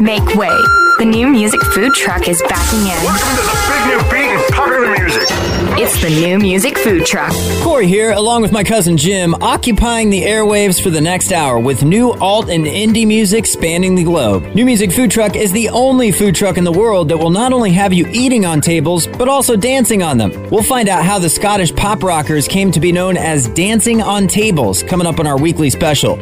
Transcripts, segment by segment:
Make way. The new music food truck is backing in. Welcome to the big new beat and popular music. It's the new music food truck. Corey here, along with my cousin Jim, occupying the airwaves for the next hour with new alt and indie music spanning the globe. New Music Food Truck is the only food truck in the world that will not only have you eating on tables, but also dancing on them. We'll find out how the Scottish pop rockers came to be known as Dancing on Tables coming up on our weekly special.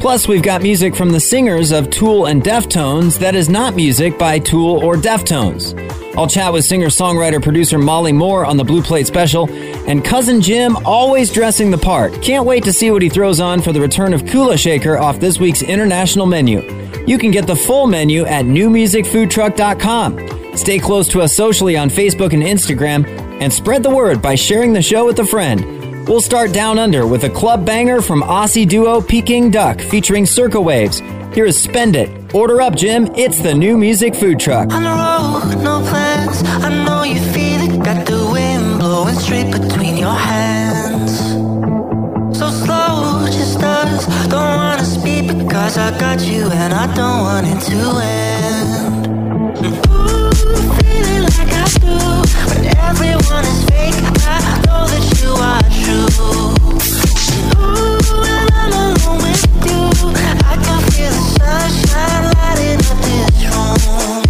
Plus, we've got music from the singers of Tool and Deftones that is not music by Tool or Deftones. I'll chat with singer songwriter producer Molly Moore on the Blue Plate special, and cousin Jim always dressing the part. Can't wait to see what he throws on for the return of Kula Shaker off this week's international menu. You can get the full menu at newmusicfoodtruck.com. Stay close to us socially on Facebook and Instagram, and spread the word by sharing the show with a friend. We'll start down under with a club banger from Aussie duo Peking Duk featuring Circa Waves. Here is Spend It. Order up, Jim. It's the new music food truck. On the road, no plans. I know you feel it. Got the wind blowing straight between your hands. So slow, just us. Don't wanna speed because I got you and I don't want it to end. Sunshine lighting up this room.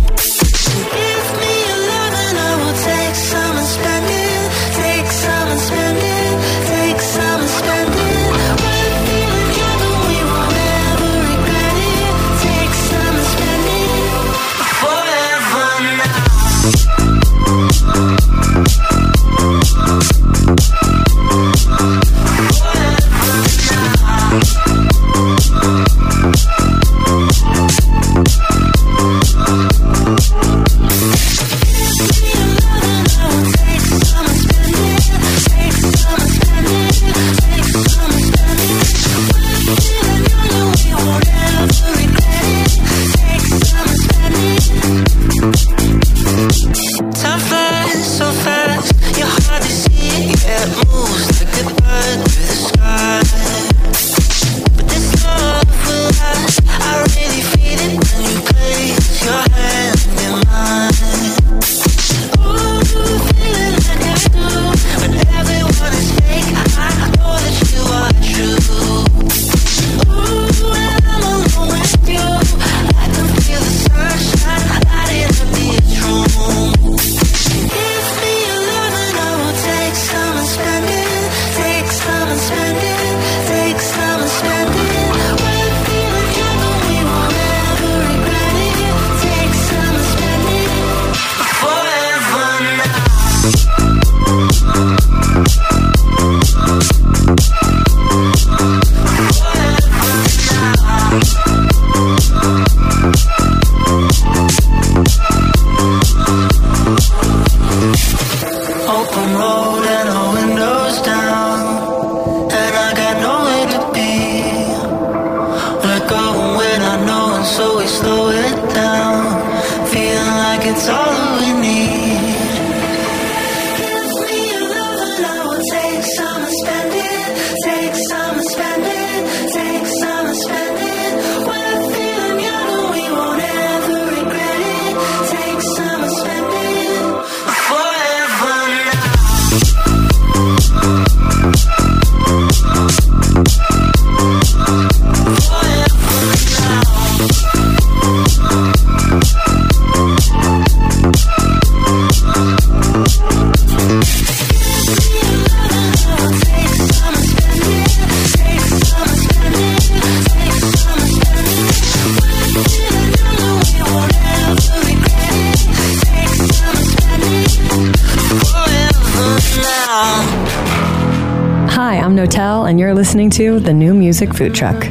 To the New Music Food Truck. I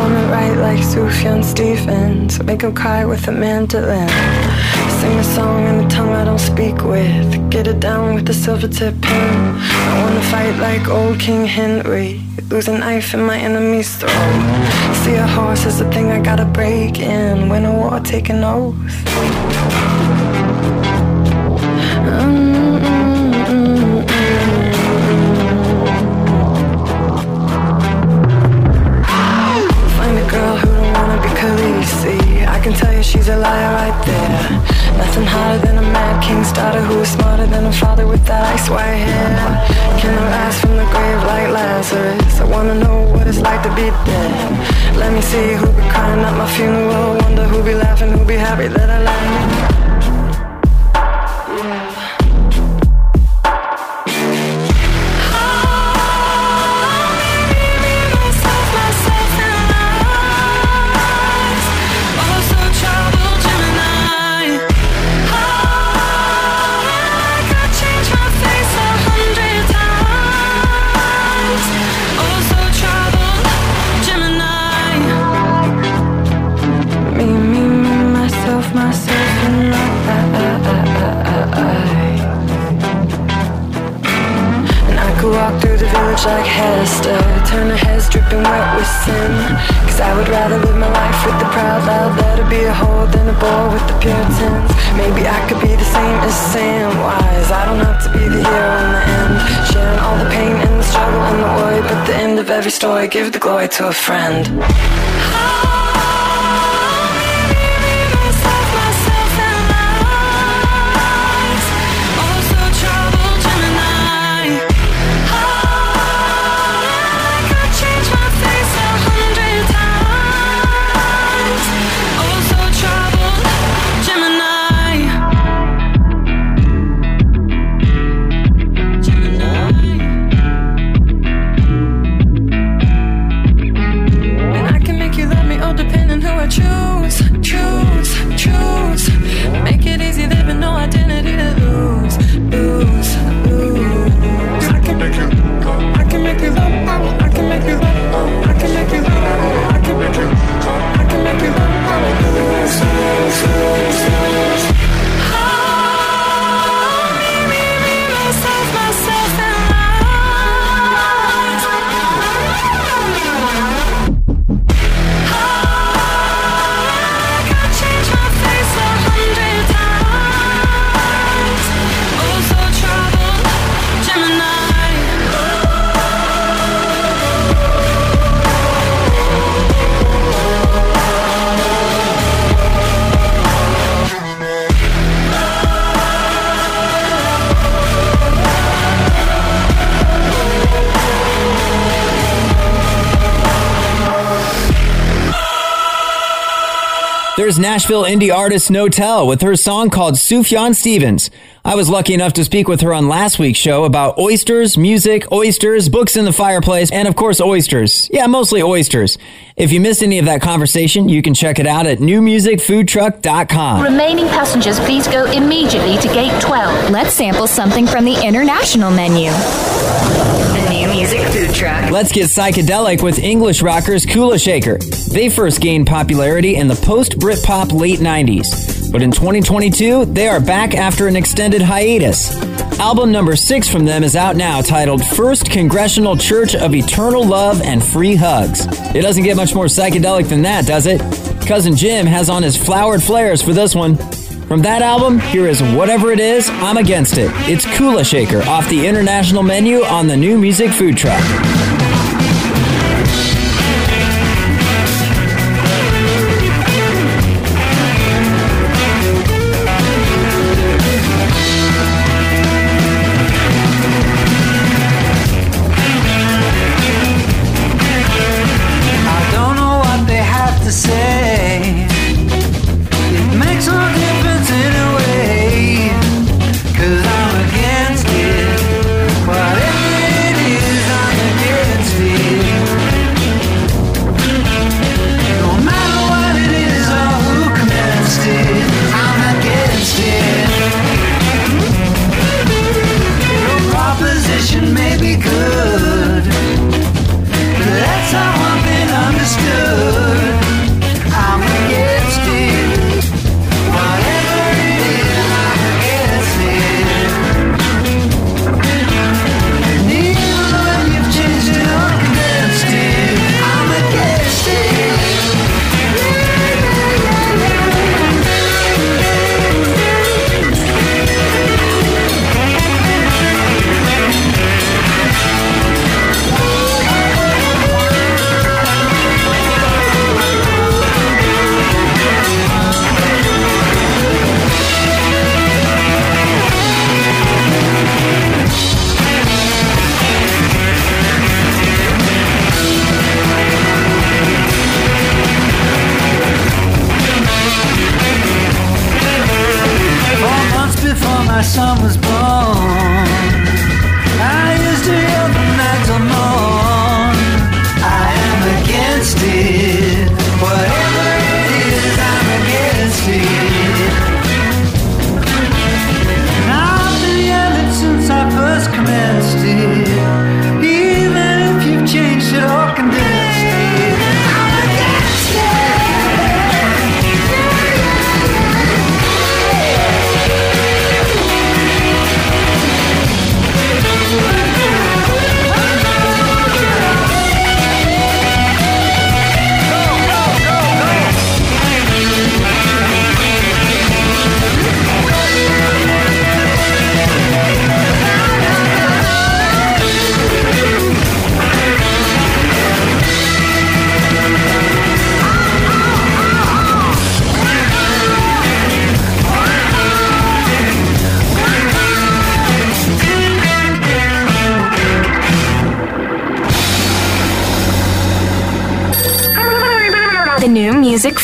wanna write like Sufjan Stevens, make him cry with a mandolin. Sing a song in a tongue I don't speak with, get it down with silver tip pen. I wanna fight like old King Henry, lose a knife in my enemy's throat. See a horse a thing I gotta break in, win a war, take an oath. a liar right there. Nothing hotter than a mad king's daughter Who is smarter than a father with that ice white hair. Can I rise from the grave like Lazarus? I wanna know what it's like to be dead. Let me see who be crying at my funeral. Wonder who be laughing, who be happy that I lied be a whore than a bore with the Puritans. Maybe I could be the same as Samwise. I don't have to be the hero in the end, sharing all the pain and the struggle and the worry. But the end of every story, give the glory to a friend. Nashville indie artist Notelle with her song called Sufjan Stevens. I was lucky enough to speak with her on last week's show about oysters, music, oysters, books in the fireplace, and of course oysters. Yeah, mostly oysters. If you missed any of that conversation, you can check it out at newmusicfoodtruck.com. Remaining passengers, please go immediately to gate 12. Let's sample something from the international menu. Truck. Let's get psychedelic with English rockers Kula Shaker. They first gained popularity in the post Britpop late 90s, but in 2022, they are back after an extended hiatus. Album number six from them is out now, titled First Congressional Church of Eternal Love and Free Hugs. It doesn't get much more psychedelic than that, does it? Cousin Jim has on his flowered flares for this one. From that album, here is Whatever It Is, I'm Against It. It's Kula Shaker off the international menu on the new music food truck.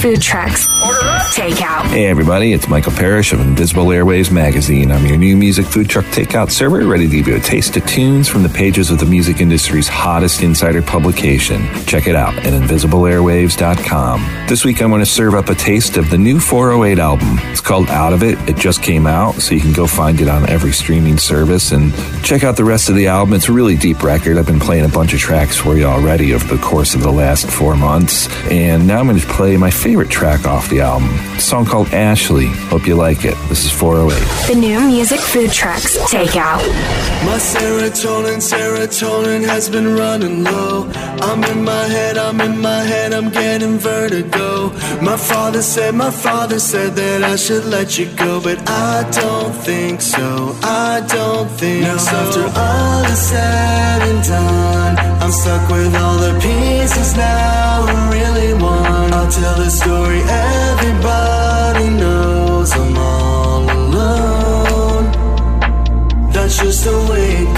Food trucks. Takeout. Hey everybody, it's Michael Parrish of Invisible Airwaves Magazine. I'm your new music food truck takeout server, ready to give you a taste of tunes from the pages of the music industry's hottest insider publication. Check it out at invisibleairwaves.com. This week I'm going to serve up a taste of the new 408 album. It's called Out of It. It just came out, so you can go find it on every streaming service and check out the rest of the album. It's a really deep record. I've been playing a bunch of tracks for you already over the course of the last four months, and now I'm going to play my favorite track off the album. A song called Ashley. Hope you like it. This is 408. The new music food trucks. Takeout. My serotonin, serotonin has been running low. I'm in my head, I'm in my head, I'm getting vertigo. My father said, my father said that I should let you go, but I don't think so. I don't think now, so. After all is said and done, I'm stuck with all the pieces now. I really want. I'll tell the story everybody knows. I'm all alone. That's just the way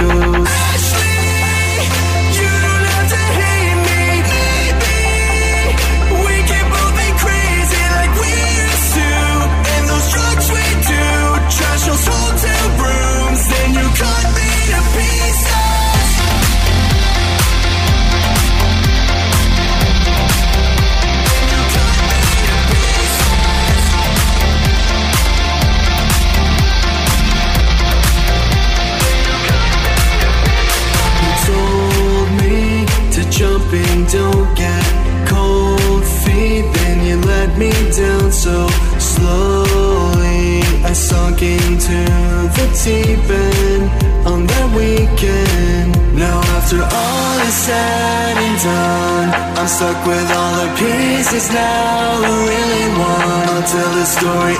stuck with all the pieces now. I really. I'll tell the story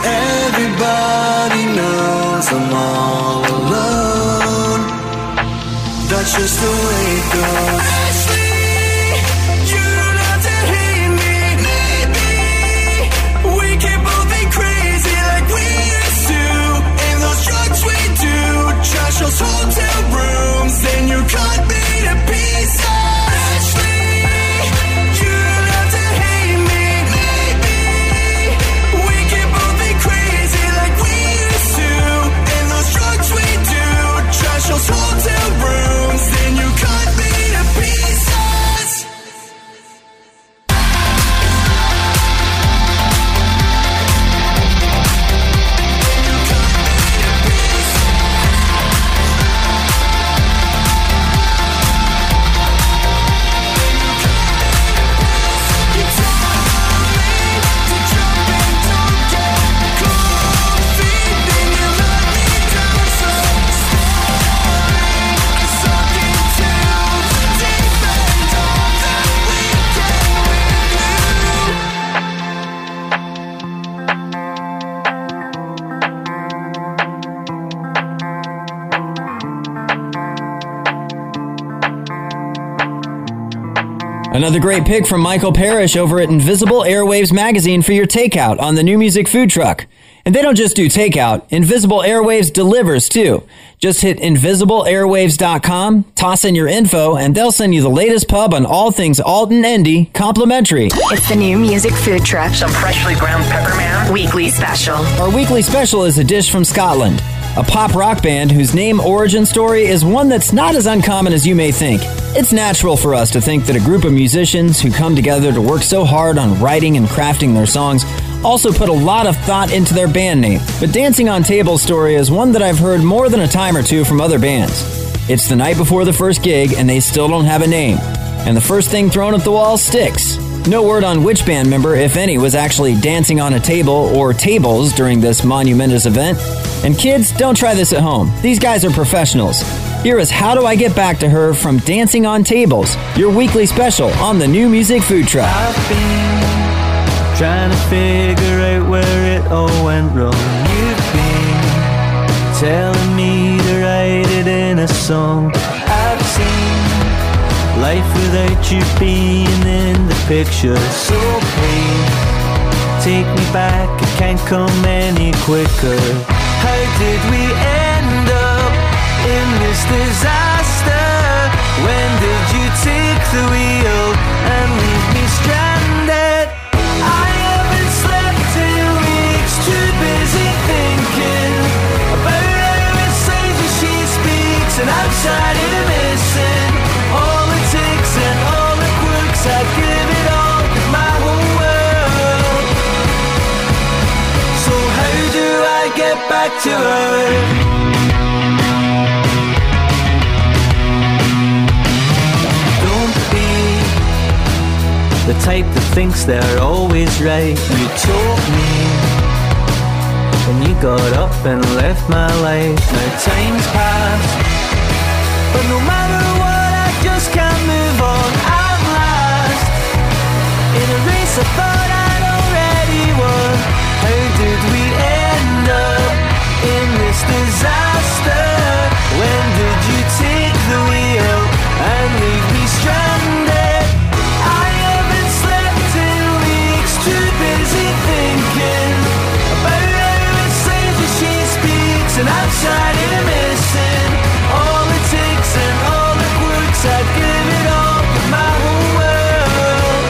everybody knows. I'm all alone. That's just the way it goes. Another great pick from Michael Parrish over at Invisible Airwaves Magazine for your takeout on the new music food truck. And they don't just do takeout, Invisible Airwaves delivers too. Just hit invisibleairwaves.com, toss in your info, and they'll send you the latest pub on all things alt and indie complimentary. It's the new music food truck. Some freshly ground pepper man. Weekly special. Our weekly special is a dish from Scotland, a pop rock band whose name origin story is one that's not as uncommon as you may think. It's natural for us to think that a group of musicians who come together to work so hard on writing and crafting their songs also put a lot of thought into their band name. But Dancing on Tables story is one that I've heard more than a time or two from other bands. It's the night before the first gig and they still don't have a name. And the first thing thrown at the wall sticks. No word on which band member, if any, was actually dancing on a table or tables during this monumentous event. And kids, don't try this at home. These guys are professionals. Here is How Do I Get Back to Her from Dancing on Tables, your weekly special on the new music food truck. I've been trying to figure out where it all went wrong. You've been telling me to write it in a song. Life without you being in the picture So please Take me back, it can't come any quicker How did we end up in this disaster? When did you take the wheel and leave me stranded? I haven't slept in weeks, too busy thinking About every sentence she speaks and I'm outside to her. Don't be the type that thinks they're always right. You told me when you got up and left my life. Now time's passed, but no matter what, I just can't move on. I'm last in a race I thought disaster? When did you take the wheel and leave me stranded? I haven't slept in weeks, too busy thinking about she speaks, and I'm missing all it takes and all it works. I'd give it all, my whole world.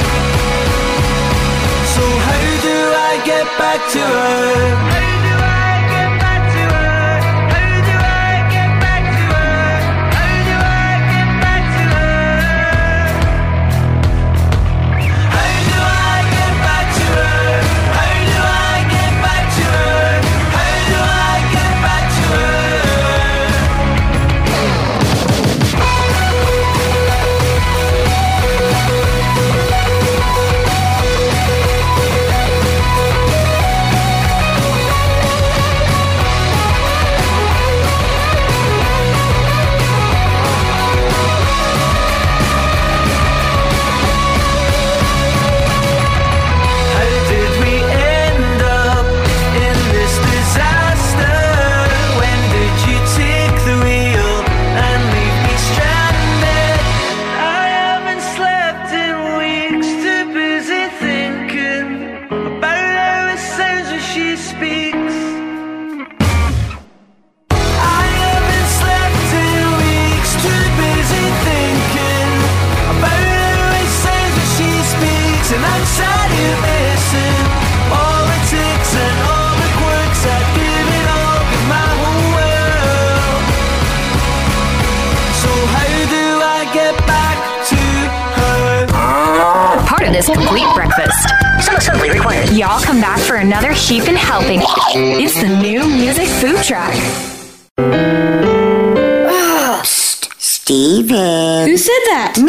So how do I get back to her? Come back for another heaping helping. It's the new music food truck. Steven. Who said that?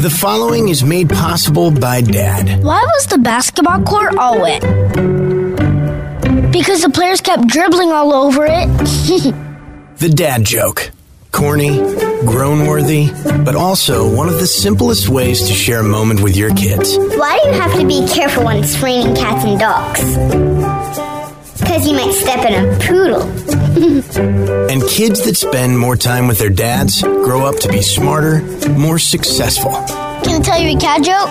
The following is made possible by Dad. Why was the basketball court all wet? Because the players kept dribbling all over it. The dad joke. Corny, grown worthy, but also one of the simplest ways to share a moment with your kids. Why do you have to be careful when it's raining cats and dogs? Because you might step in a poodle. And kids that spend more time with their dads grow up to be smarter, more successful. Can I tell you a cat joke?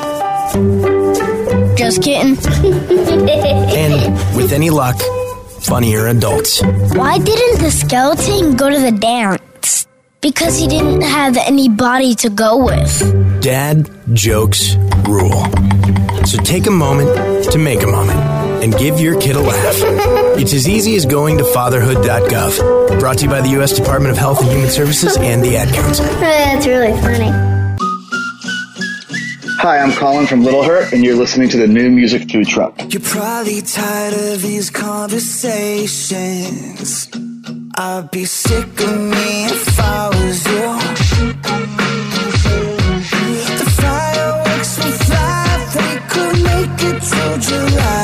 Just kidding. And with any luck, funnier adults. Why didn't the skeleton go to the dance? Because he didn't have anybody to go with. Dad jokes rule. So take a moment to make a moment and give your kid a laugh. It's as easy as going to fatherhood.gov. Brought to you by the U.S. Department of Health and Human Services and the Ad Council. That's really funny. Hi, I'm Colin from Little Hurt, and you're listening to the new music food truck. You're probably tired of these conversations. I'd be sick of me if I was you. The fireworks will fly, they could make it to July,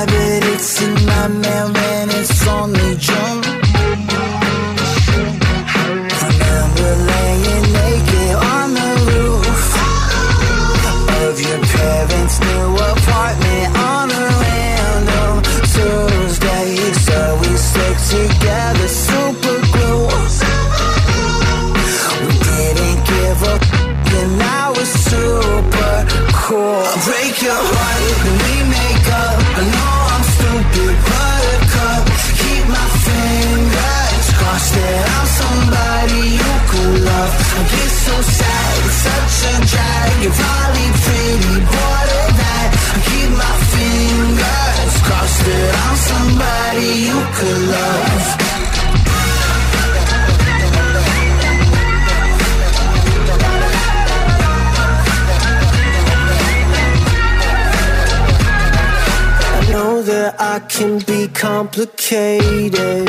I know that I can be complicated.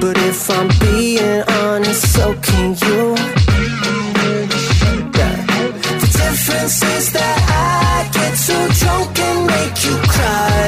But if I'm being honest, so can you. The difference is that I get too drunk and make you cry.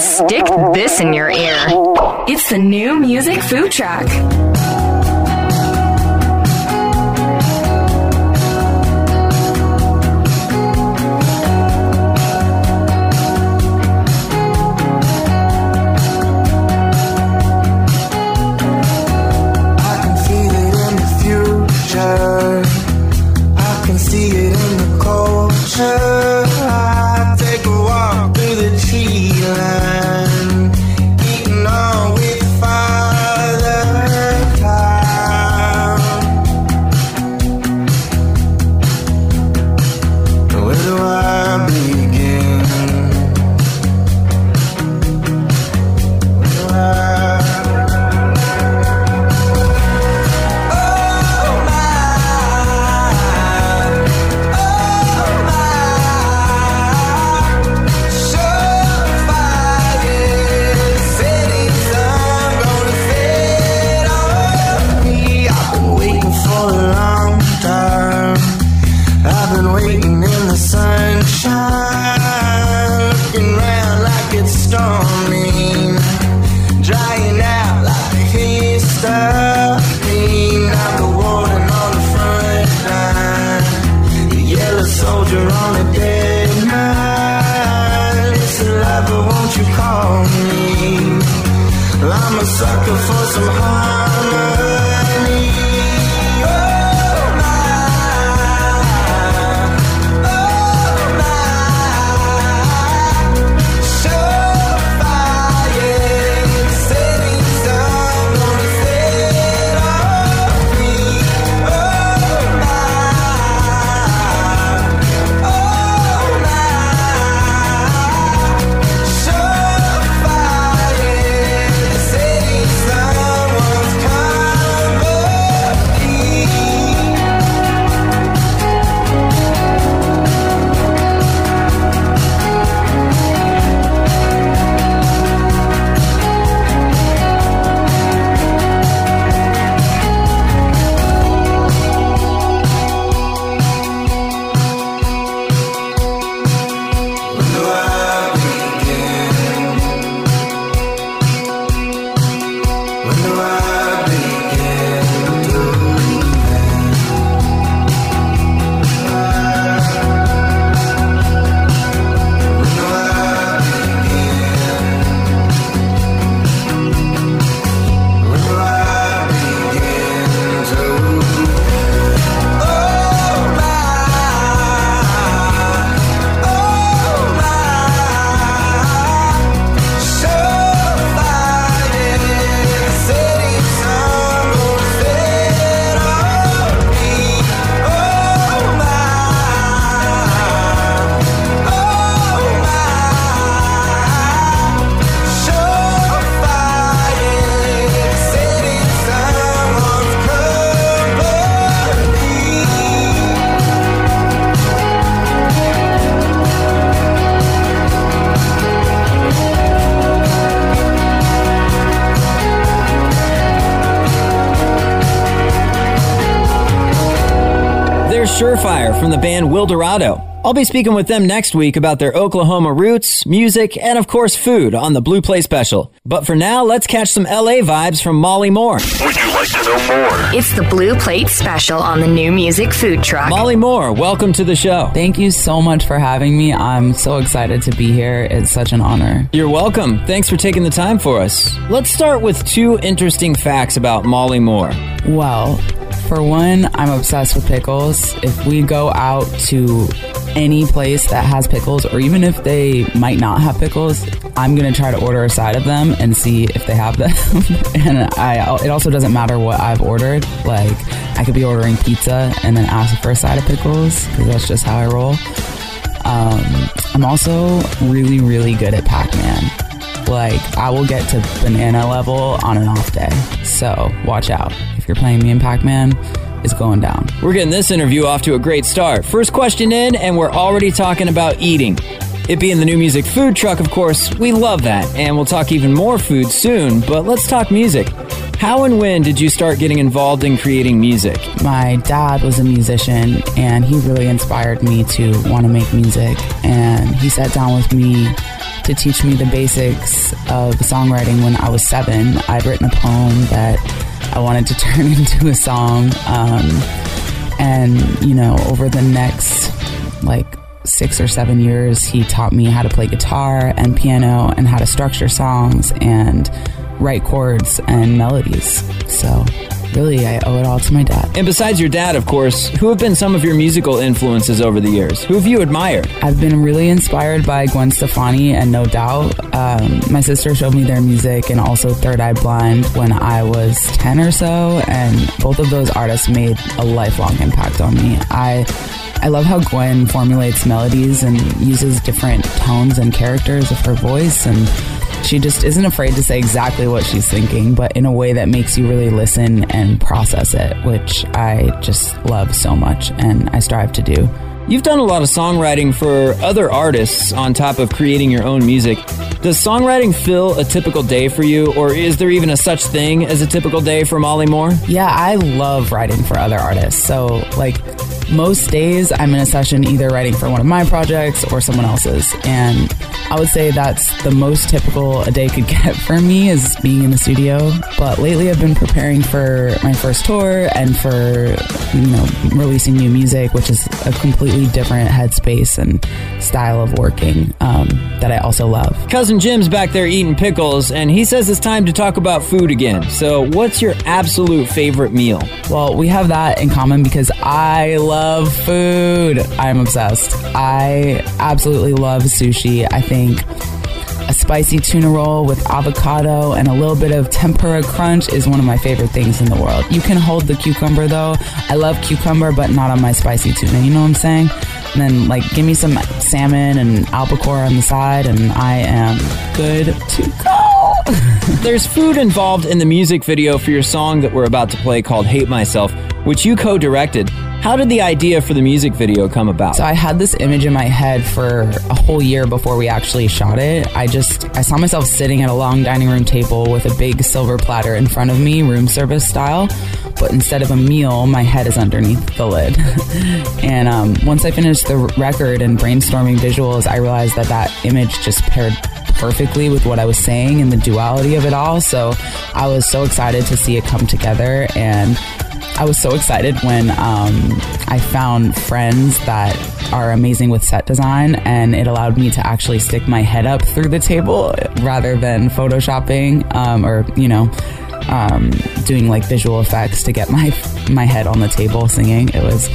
Stick this in your ear. It's the new music food track. Wilderado. I'll be speaking with them next week about their Oklahoma roots, music, and of course food on the Blue Plate Special. But for now, let's catch some LA vibes from Molly Moore. Would you like to know more? It's the Blue Plate Special on the new music food truck. Molly Moore, welcome to the show. Thank you so much for having me. I'm so excited to be here. It's such an honor. You're welcome. Thanks for taking the time for us. Let's start with two interesting facts about Molly Moore. Well, for one, I'm obsessed with pickles. If we go out to any place that has pickles, or even if they might not have pickles, I'm gonna try to order a side of them and see if they have them. and I, it also doesn't matter what I've ordered. Like, I could be ordering pizza and then ask for a side of pickles because that's just how I roll. Um, I'm also really, really good at Pac-Man. Like, I will get to banana level on an off day. So watch out. If you're playing me in Pac-Man, it's going down. We're getting this interview off to a great start. First question in, and we're already talking about eating. It being the new music food truck, of course, we love that, and we'll talk even more food soon, but let's talk music. How and when did you start getting involved in creating music? My dad was a musician and he really inspired me to want to make music. And he sat down with me to teach me the basics of songwriting when I was seven. I'd written a poem that I wanted to turn into a song. Um, and, you know, over the next like six or seven years, he taught me how to play guitar and piano and how to structure songs and write chords and melodies. So, really, I owe it all to my dad. And besides your dad, of course, who have been some of your musical influences over the years? Who have you admired? I've been really inspired by Gwen Stefani and No Doubt. Um, my sister showed me their music and also Third Eye Blind when I was 10 or so, and both of those artists made a lifelong impact on me. I I love how Gwen formulates melodies and uses different tones and characters of her voice and she just isn't afraid to say exactly what she's thinking, but in a way that makes you really listen and process it, which I just love so much and I strive to do. You've done a lot of songwriting for other artists on top of creating your own music. Does songwriting fill a typical day for you, or is there even a such thing as a typical day for Molly Moore? Yeah, I love writing for other artists. So, like, most days I'm in a session either writing for one of my projects or someone else's. And I would say that's the most typical a day could get for me is being in the studio. But lately I've been preparing for my first tour and for, you know, releasing new music, which is a completely different headspace and style of working um, that I also love. Cousin Jim's back there eating pickles, and he says it's time to talk about food again. So, what's your absolute favorite meal? Well, we have that in common because I love food. I'm obsessed. I absolutely love sushi. I think a spicy tuna roll with avocado and a little bit of tempura crunch is one of my favorite things in the world. You can hold the cucumber though. I love cucumber, but not on my spicy tuna. You know what I'm saying? And then, like, give me some salmon and albacore on the side, and I am good to go. There's food involved in the music video for your song that we're about to play called Hate Myself, which you co directed. How did the idea for the music video come about? So I had this image in my head for a whole year before we actually shot it. I just I saw myself sitting at a long dining room table with a big silver platter in front of me, room service style. But instead of a meal, my head is underneath the lid. and um, once I finished the record and brainstorming visuals, I realized that that image just paired perfectly with what I was saying and the duality of it all. So I was so excited to see it come together and I was so excited when um, I found friends that are amazing with set design, and it allowed me to actually stick my head up through the table rather than photoshopping um, or you know um, doing like visual effects to get my my head on the table singing. It was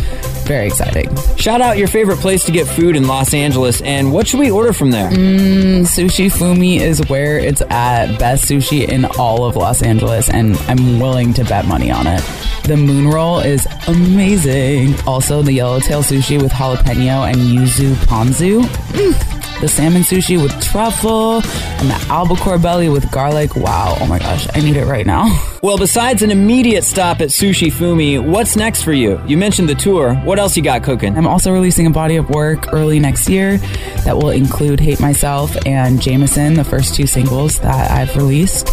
very exciting. Shout out your favorite place to get food in Los Angeles, and what should we order from there? Mm, sushi Fumi is where it's at. Best sushi in all of Los Angeles, and I'm willing to bet money on it. The moon roll is amazing. Also, the yellowtail sushi with jalapeno and yuzu ponzu. Mm. The salmon sushi with truffle and the albacore belly with garlic. Wow. Oh my gosh. I need it right now. Well, besides an immediate stop at Sushi Fumi, what's next for you? You mentioned the tour. What else you got cooking? I'm also releasing a body of work early next year that will include Hate Myself and Jameson, the first two singles that I've released.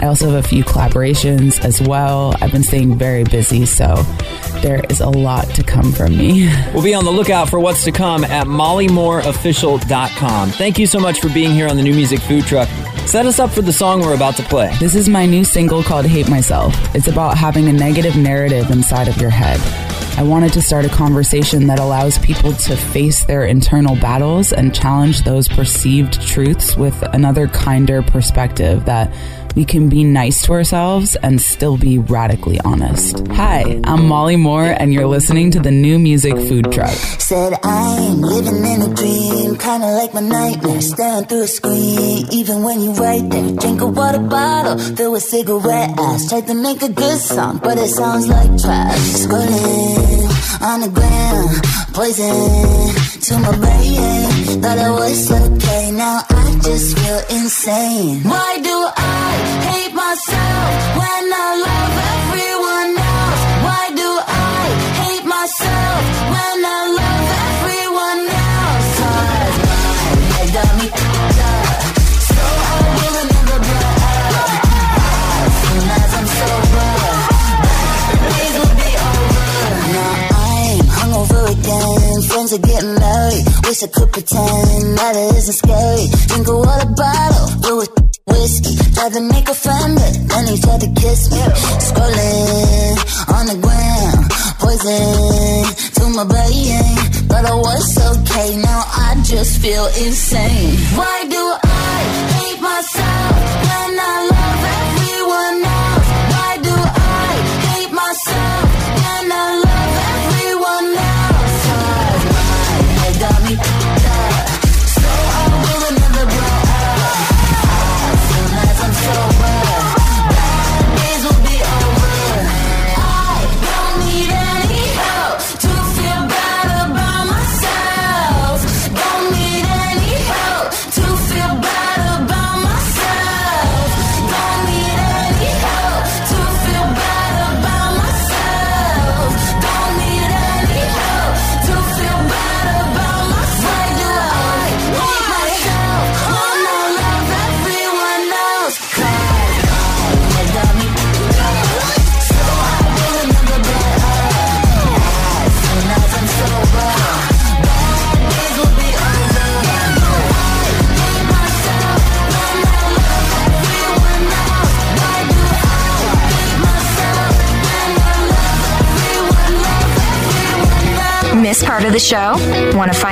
I also have a few collaborations as well. I've been staying very busy, so there is a lot to come from me. We'll be on the lookout for what's to come at mollymooreofficial.com. Thank you so much for being here on the New Music Food Truck. Set us up for the song we're about to play. This is my new single called Hate Myself. It's about having a negative narrative inside of your head. I wanted to start a conversation that allows people to face their internal battles and challenge those perceived truths with another kinder perspective that we can be nice to ourselves and still be radically honest. Hi, I'm Molly Moore, and you're listening to the New Music Food Truck. Said I'm living in a dream, kinda like my nightmare. Staring through a screen, even when you're right there. Drink a water bottle, fill with cigarette ass. Tried to make a good song, but it sounds like trash. Scrolling on the ground, poison to my brain. Thought I was okay, now I just feel insane. Why do I hate myself when I love everyone else? Why do I hate myself when I love Wish I could pretend that it isn't scary. Drink a water bottle, fill with whiskey. Tried to make a friend, but then he tried to kiss me. Scrolling on the ground, poison to my brain. But I was okay, now I just feel insane.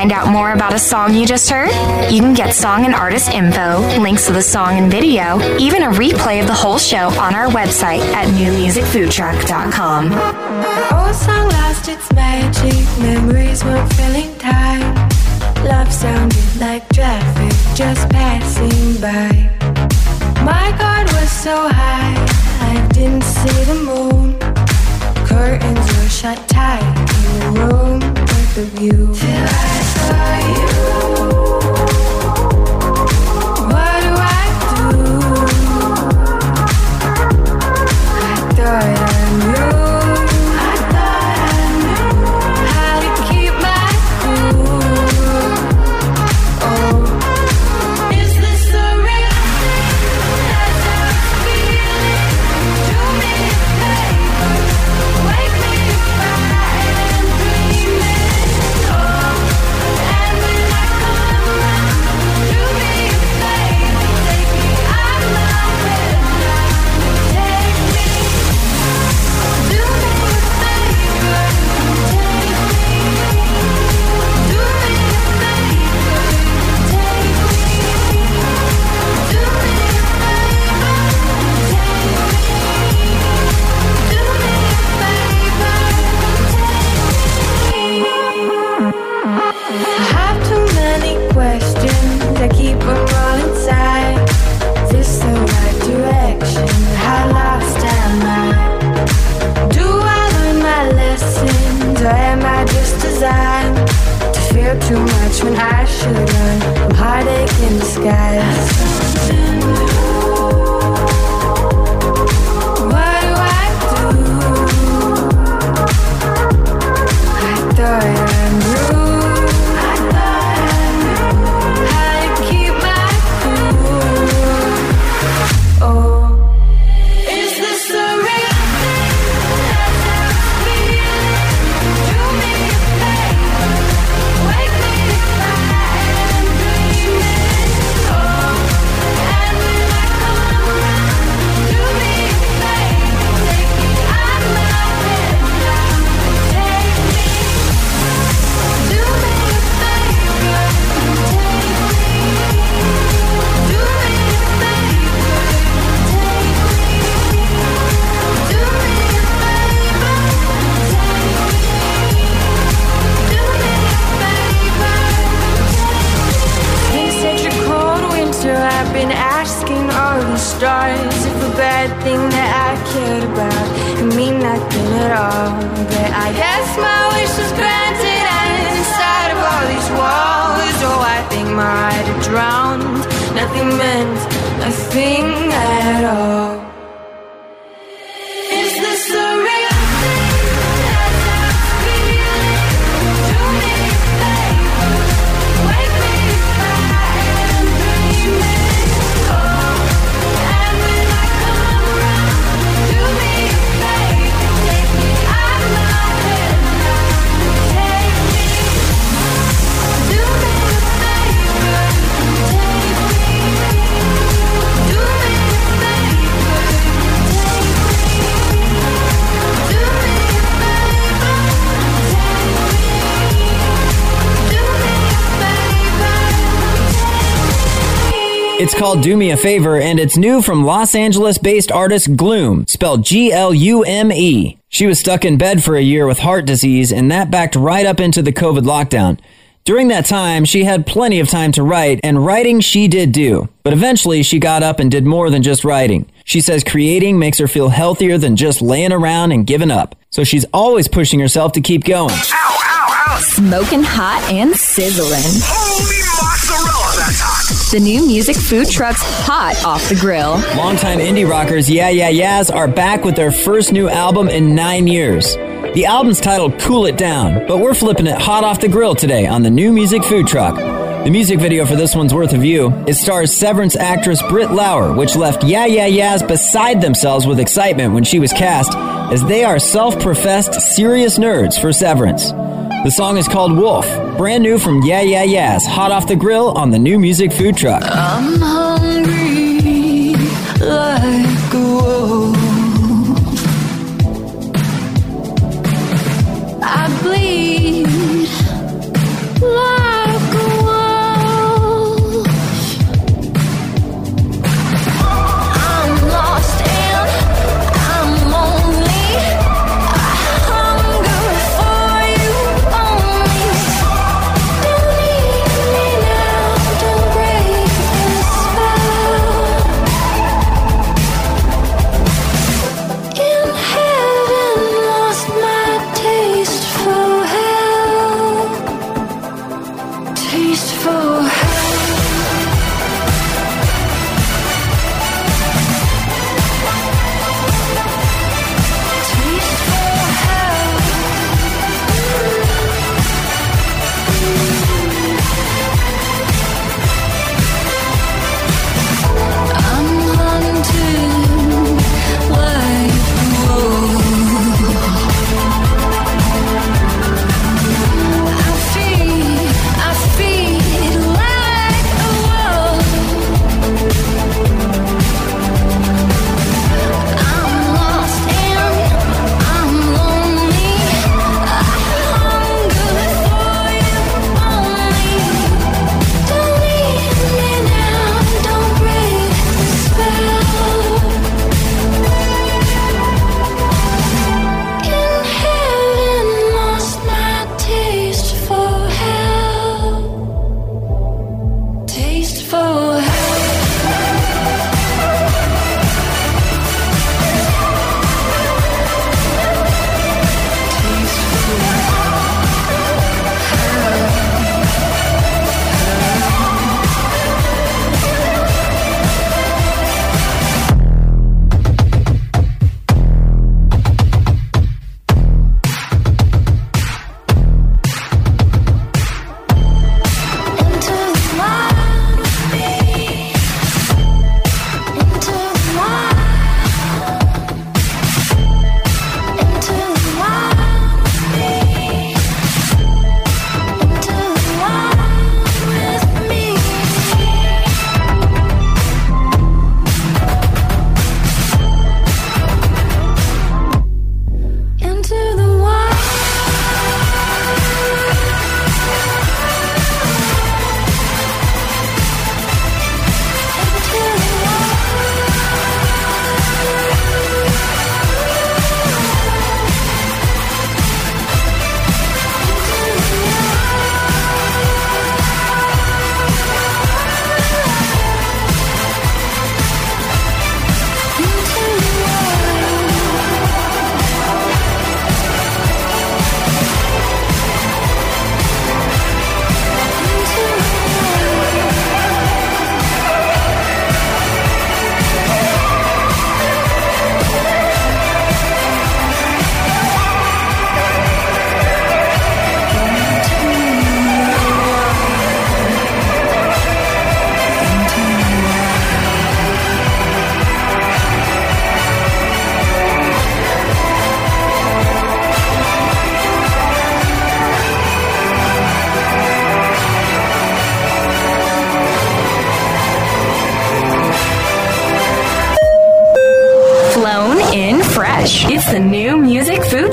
Find out more about a song you just heard? You can get song and artist info, links to the song and video, even a replay of the whole show on our website at newmusicfoodtruck.com. Old song lost its magic, memories weren't filling time. Love sounded like traffic just passing by. My was so high, I didn't see the moon. Curtains were shut tight in the room with the view. Till I called Do Me a Favor, and it's new from Los Angeles based artist Glume, spelled G L U M E. She was stuck in bed for a year with heart disease, and that backed right up into the COVID lockdown. During that time, she had plenty of time to write, and writing she did do. But eventually, she got up and did more than just writing. She says creating makes her feel healthier than just laying around and giving up. So she's always pushing herself to keep going. Ow, ow, ow! Smoking hot and sizzling. Holy mozzarella, that's hot. The new music food trucks hot off the grill. Longtime indie rockers Yeah Yeah Yeahs are back with their first new album in nine years. The album's titled Cool It Down, but we're flipping it hot off the grill today on the new music food truck. The music video for this one's worth a view. It stars Severance actress Britt Lower, which left Yeah Yeah Yeahs beside themselves with excitement when she was cast, as they are self professed serious nerds for Severance. The song is called Wolf, brand new from Yeah Yeah Yeahs, hot off the grill on the new music food truck. I'm hungry like a wolf.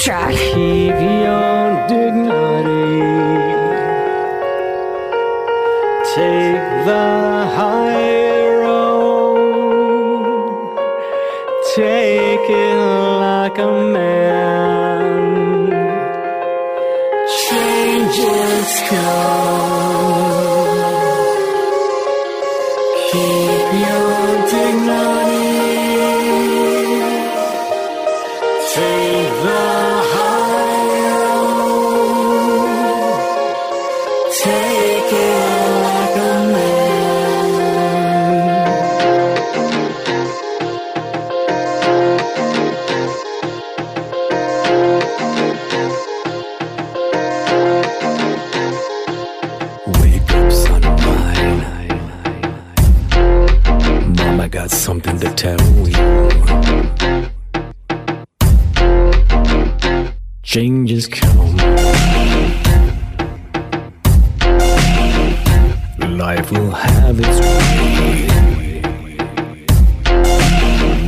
Music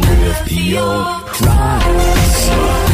With your pride,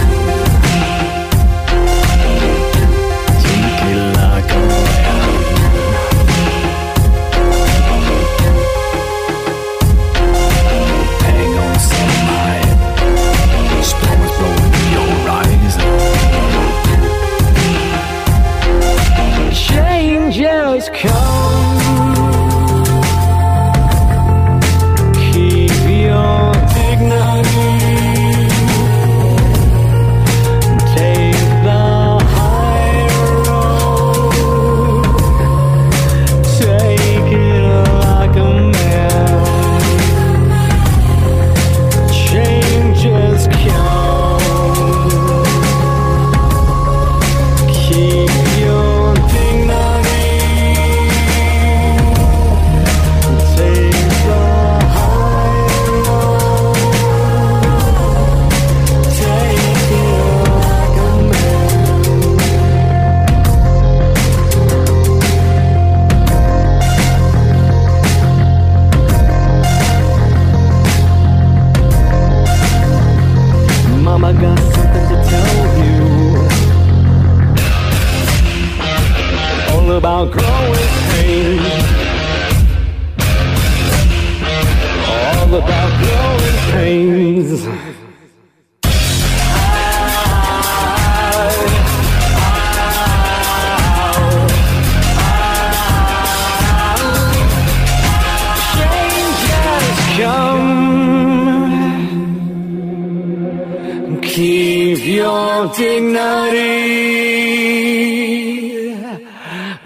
dignity.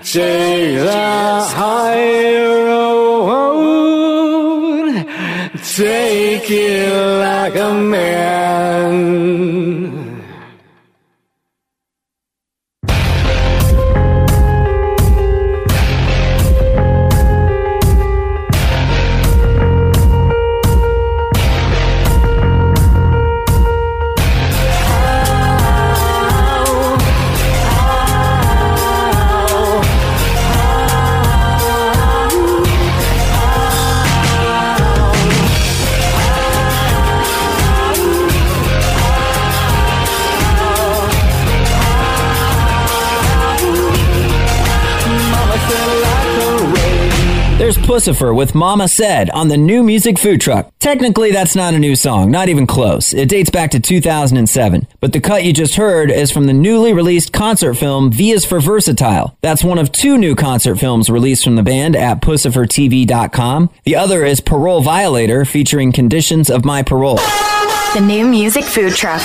Take the high road. Puscifer with Mama Said on the new music food truck. Technically, that's not a new song, not even close. It dates back to 2007. But the cut you just heard is from the newly released concert film V is for Versatile. That's one of two new concert films released from the band at puscifertv.com. The other is Parole Violator featuring Conditions of My Parole. The new music food truck.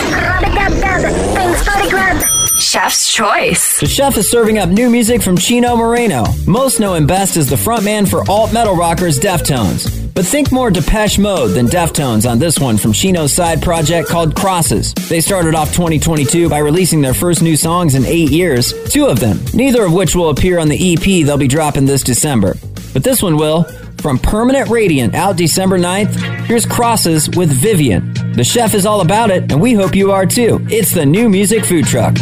Chef's choice. The chef is serving up new music from Chino Moreno. Most know him best as the frontman for alt metal rockers Deftones. But think more Depeche Mode than Deftones on this one from Chino's side project called Crosses. They started off 2022 by releasing their first new songs in eight years, two of them, neither of which will appear on the EP they'll be dropping this December. But this one will. From Permanent Radiant out December 9th, here's Crosses with Vivian. The chef is all about it, and we hope you are too. It's the new music food truck.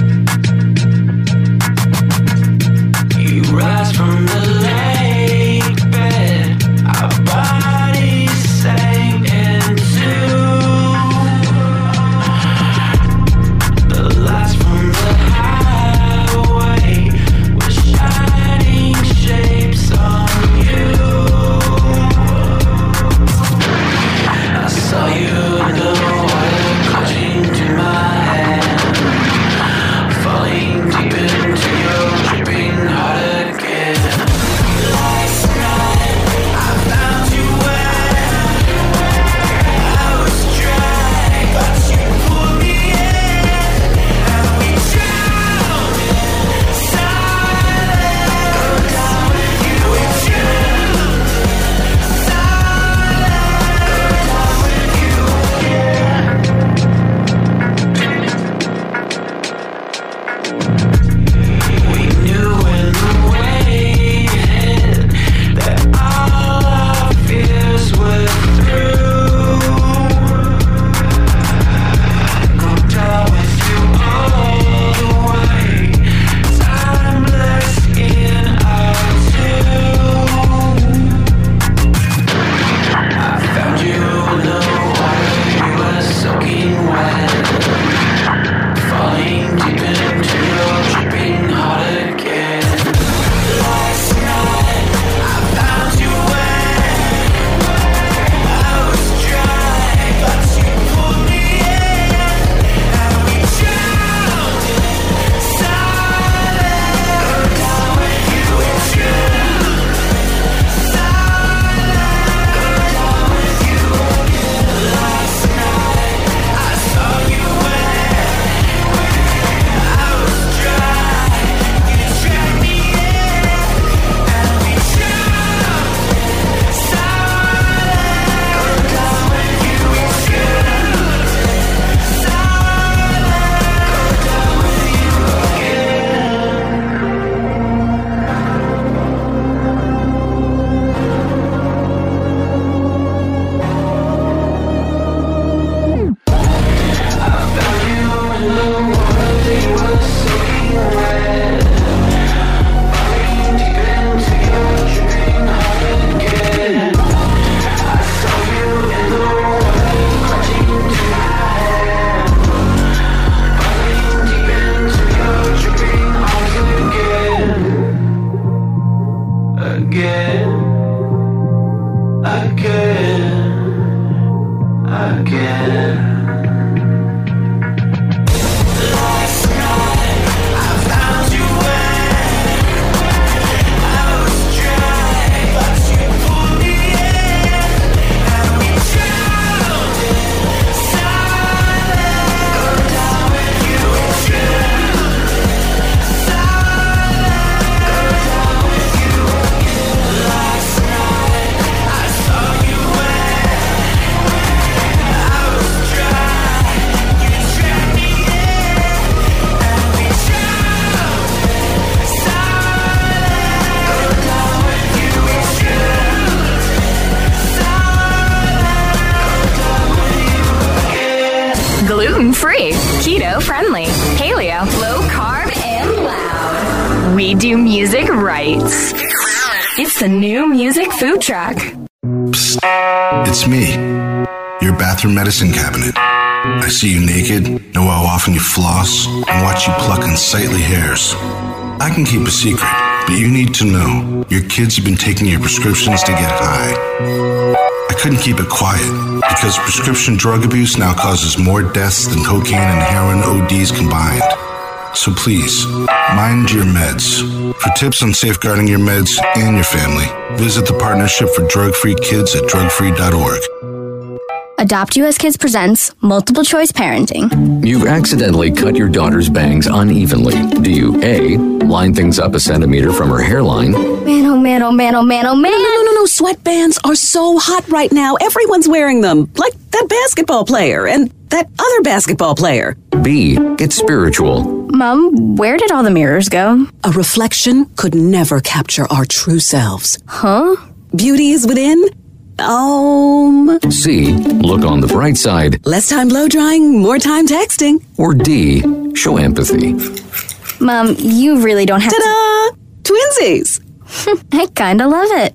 Food truck. It's me, your bathroom medicine cabinet. I see you naked, know how often you floss, and watch you pluck unsightly hairs. I can keep a secret, but you need to know your kids have been taking your prescriptions to get high. I couldn't keep it quiet because prescription drug abuse now causes more deaths than cocaine and heroin ODs combined. So please, mind your meds. For tips on safeguarding your meds and your family, visit the Partnership for Drug Free Kids at drugfree.org. Adopt US Kids presents Multiple Choice Parenting. You've accidentally cut your daughter's bangs unevenly. Do you A. Line things up a centimeter from her hairline? Man, oh man, oh man, oh man, oh man. No, no, no, no. Sweatbands are so hot right now. Everyone's wearing them. Like that basketball player and that other basketball player. B. Get spiritual. Mom, where did all the mirrors go? A reflection could never capture our true selves. Huh? Beauty is within. Um. C. Look on the bright side. Less time blow drying, more time texting. Or D. Show empathy. Mom, you really don't have Ta-da! Twinsies. I kinda love it.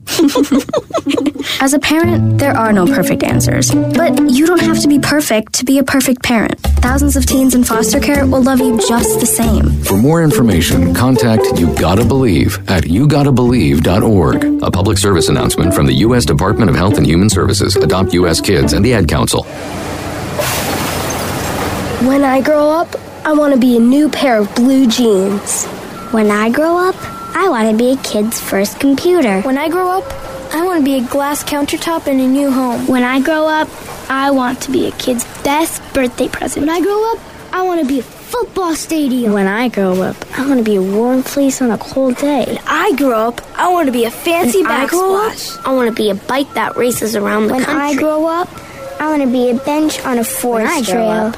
As a parent, there are no perfect answers. But you don't have to be perfect to be a perfect parent. Thousands of teens in foster care will love you just the same. For more information, contact You Gotta Believe at YouGottaBelieve.org. A public service announcement from the U.S. Department of Health and Human Services, Adopt U.S. Kids, and the Ad Council. When I grow up, I want to be a new pair of blue jeans. When I grow up, I want to be a kid's first computer. When I grow up, I want to be a glass countertop in a new home. When I grow up, I want to be a kid's best birthday present. When I grow up, I want to be a football stadium. When I grow up, I want to be a warm fleece on a cold day. When I grow up, I want to be a fancy When I grow up. I want to be a bike that races around the When country. When I grow up, I want to be a bench on a forest I trail. up,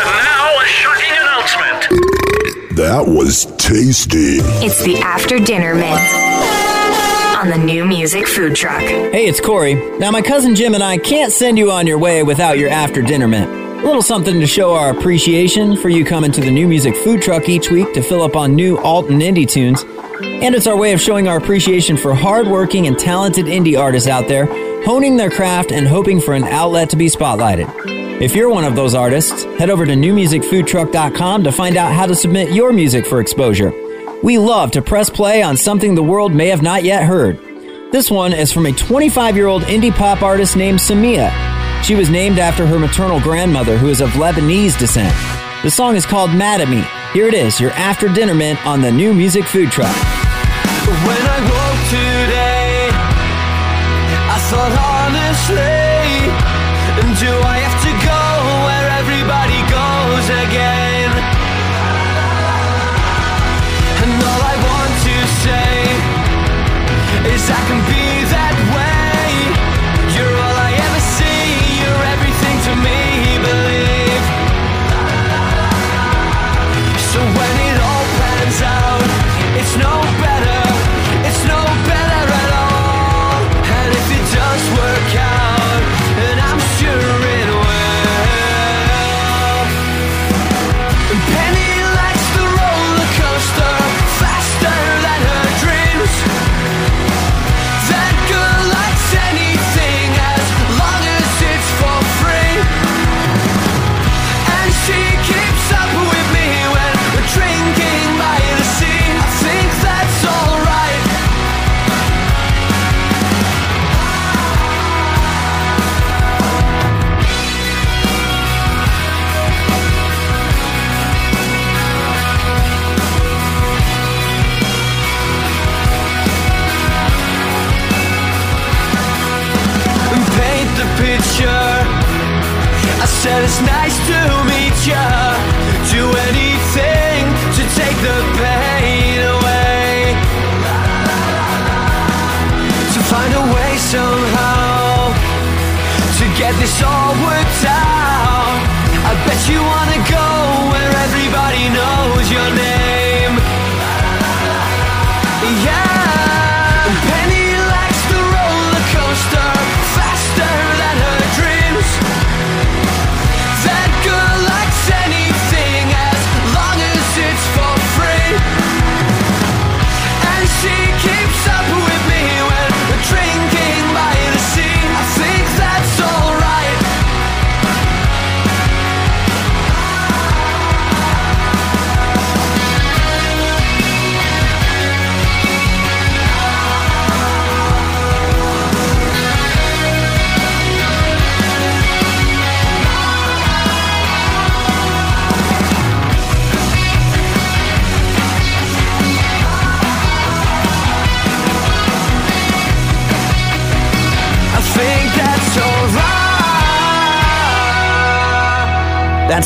That was tasty. It's the after dinner mint on the new music food truck. Hey, it's Corey. Now, my cousin Jim and I can't send you on your way without your after dinner mint. A little something to show our appreciation for you coming to the new music food truck each week to fill up on new alt and indie tunes. And it's our way of showing our appreciation for hardworking and talented indie artists out there, honing their craft and hoping for an outlet to be spotlighted. If you're one of those artists, head over to newmusicfoodtruck.com to find out how to submit your music for exposure. We love to press play on something the world may have not yet heard. This one is from a 25 year old indie pop artist named Samia. She was named after her maternal grandmother, who is of Lebanese descent. The song is called Mad at Me. Here it is, your after dinner mint on the new music food truck. When I woke today, I thought honestly, do I have to go where everybody goes again? And all I want to say is I can be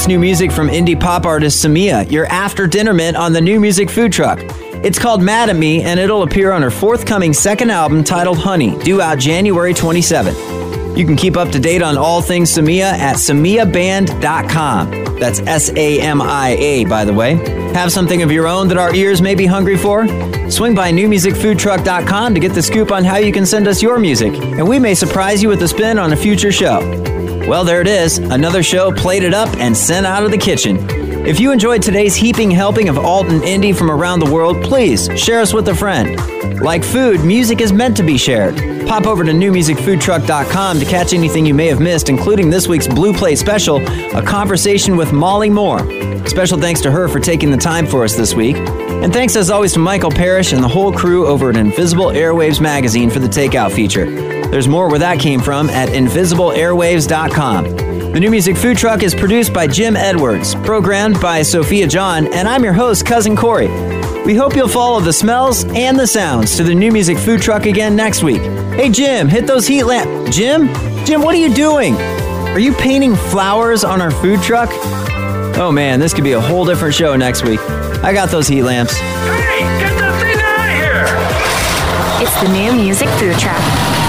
New music from indie pop artist Samia, your after dinner mint on the new music food truck. It's called Mad at Me, and it'll appear on her forthcoming second album titled Honey, due out January 27th. You can keep up to date on all things Samia at samiaband.com. That's S A M I A, by the way. Have something of your own that our ears may be hungry for? Swing by newmusicfoodtruck.com to get the scoop on how you can send us your music, and we may surprise you with a spin on a future show. Well, there it is. Another show plated up and sent out of the kitchen. If you enjoyed today's heaping helping of alt and indie from around the world, please share us with a friend. Like food, music is meant to be shared. Pop over to newmusicfoodtruck.com to catch anything you may have missed, including this week's Blue Plate special, a conversation with Molly Moore. Special thanks to her for taking the time for us this week. And thanks as always to Michael Parrish and the whole crew over at Invisible Airwaves magazine for the takeout feature. There's more where that came from at invisibleairwaves.com. The New Music Food Truck is produced by Jim Edwards, programmed by Sophia John, and I'm your host, Cousin Corey. We hope you'll follow the smells and the sounds to the New Music Food Truck again next week. Hey, Jim, hit those heat lamp. Jim? Jim, what are you doing? Are you painting flowers on our food truck? Oh man, this could be a whole different show next week. I got those heat lamps. Hey, get the thing out of here! It's the new music food truck.